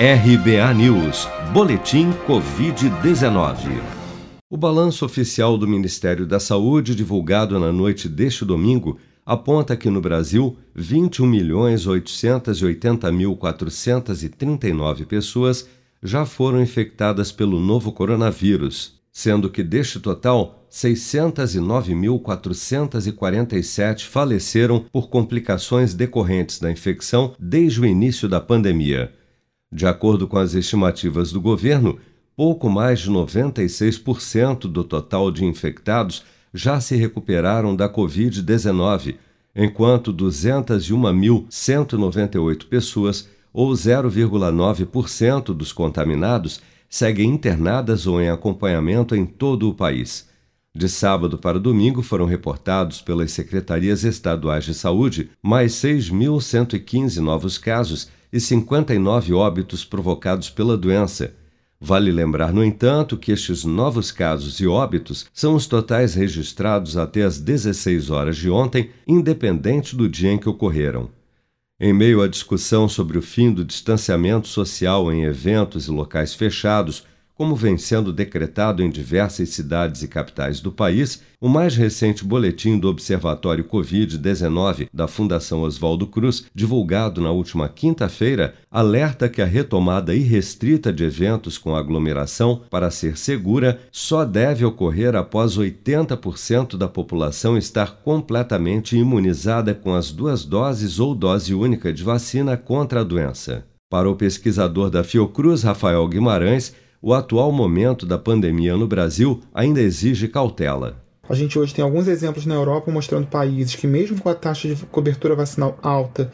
RBA News, Boletim Covid-19. O balanço oficial do Ministério da Saúde, divulgado na noite deste domingo, aponta que no Brasil, 21.880.439 pessoas já foram infectadas pelo novo coronavírus, sendo que deste total, 609.447 faleceram por complicações decorrentes da infecção desde o início da pandemia. De acordo com as estimativas do governo, pouco mais de 96% do total de infectados já se recuperaram da Covid-19, enquanto 201.198 pessoas, ou 0,9% dos contaminados, seguem internadas ou em acompanhamento em todo o país. De sábado para domingo foram reportados pelas secretarias estaduais de saúde mais 6.115 novos casos e 59 óbitos provocados pela doença. Vale lembrar, no entanto, que estes novos casos e óbitos são os totais registrados até as 16 horas de ontem, independente do dia em que ocorreram. Em meio à discussão sobre o fim do distanciamento social em eventos e locais fechados, como vem sendo decretado em diversas cidades e capitais do país, o mais recente boletim do Observatório Covid-19 da Fundação Oswaldo Cruz, divulgado na última quinta-feira, alerta que a retomada irrestrita de eventos com aglomeração, para ser segura, só deve ocorrer após 80% da população estar completamente imunizada com as duas doses ou dose única de vacina contra a doença. Para o pesquisador da Fiocruz, Rafael Guimarães, o atual momento da pandemia no Brasil ainda exige cautela. A gente hoje tem alguns exemplos na Europa mostrando países que, mesmo com a taxa de cobertura vacinal alta,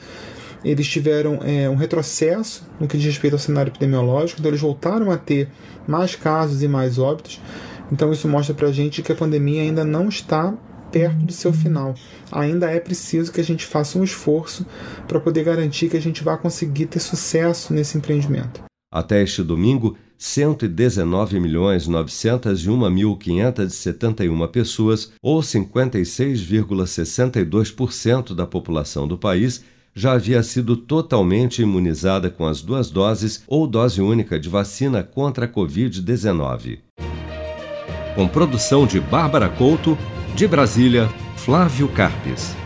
eles tiveram é, um retrocesso no que diz respeito ao cenário epidemiológico, então eles voltaram a ter mais casos e mais óbitos. Então isso mostra para a gente que a pandemia ainda não está perto do seu final. Ainda é preciso que a gente faça um esforço para poder garantir que a gente vai conseguir ter sucesso nesse empreendimento. Até este domingo, 119.901.571 pessoas, ou 56,62% da população do país, já havia sido totalmente imunizada com as duas doses ou dose única de vacina contra a Covid-19. Com produção de Bárbara Couto, de Brasília, Flávio Carpes.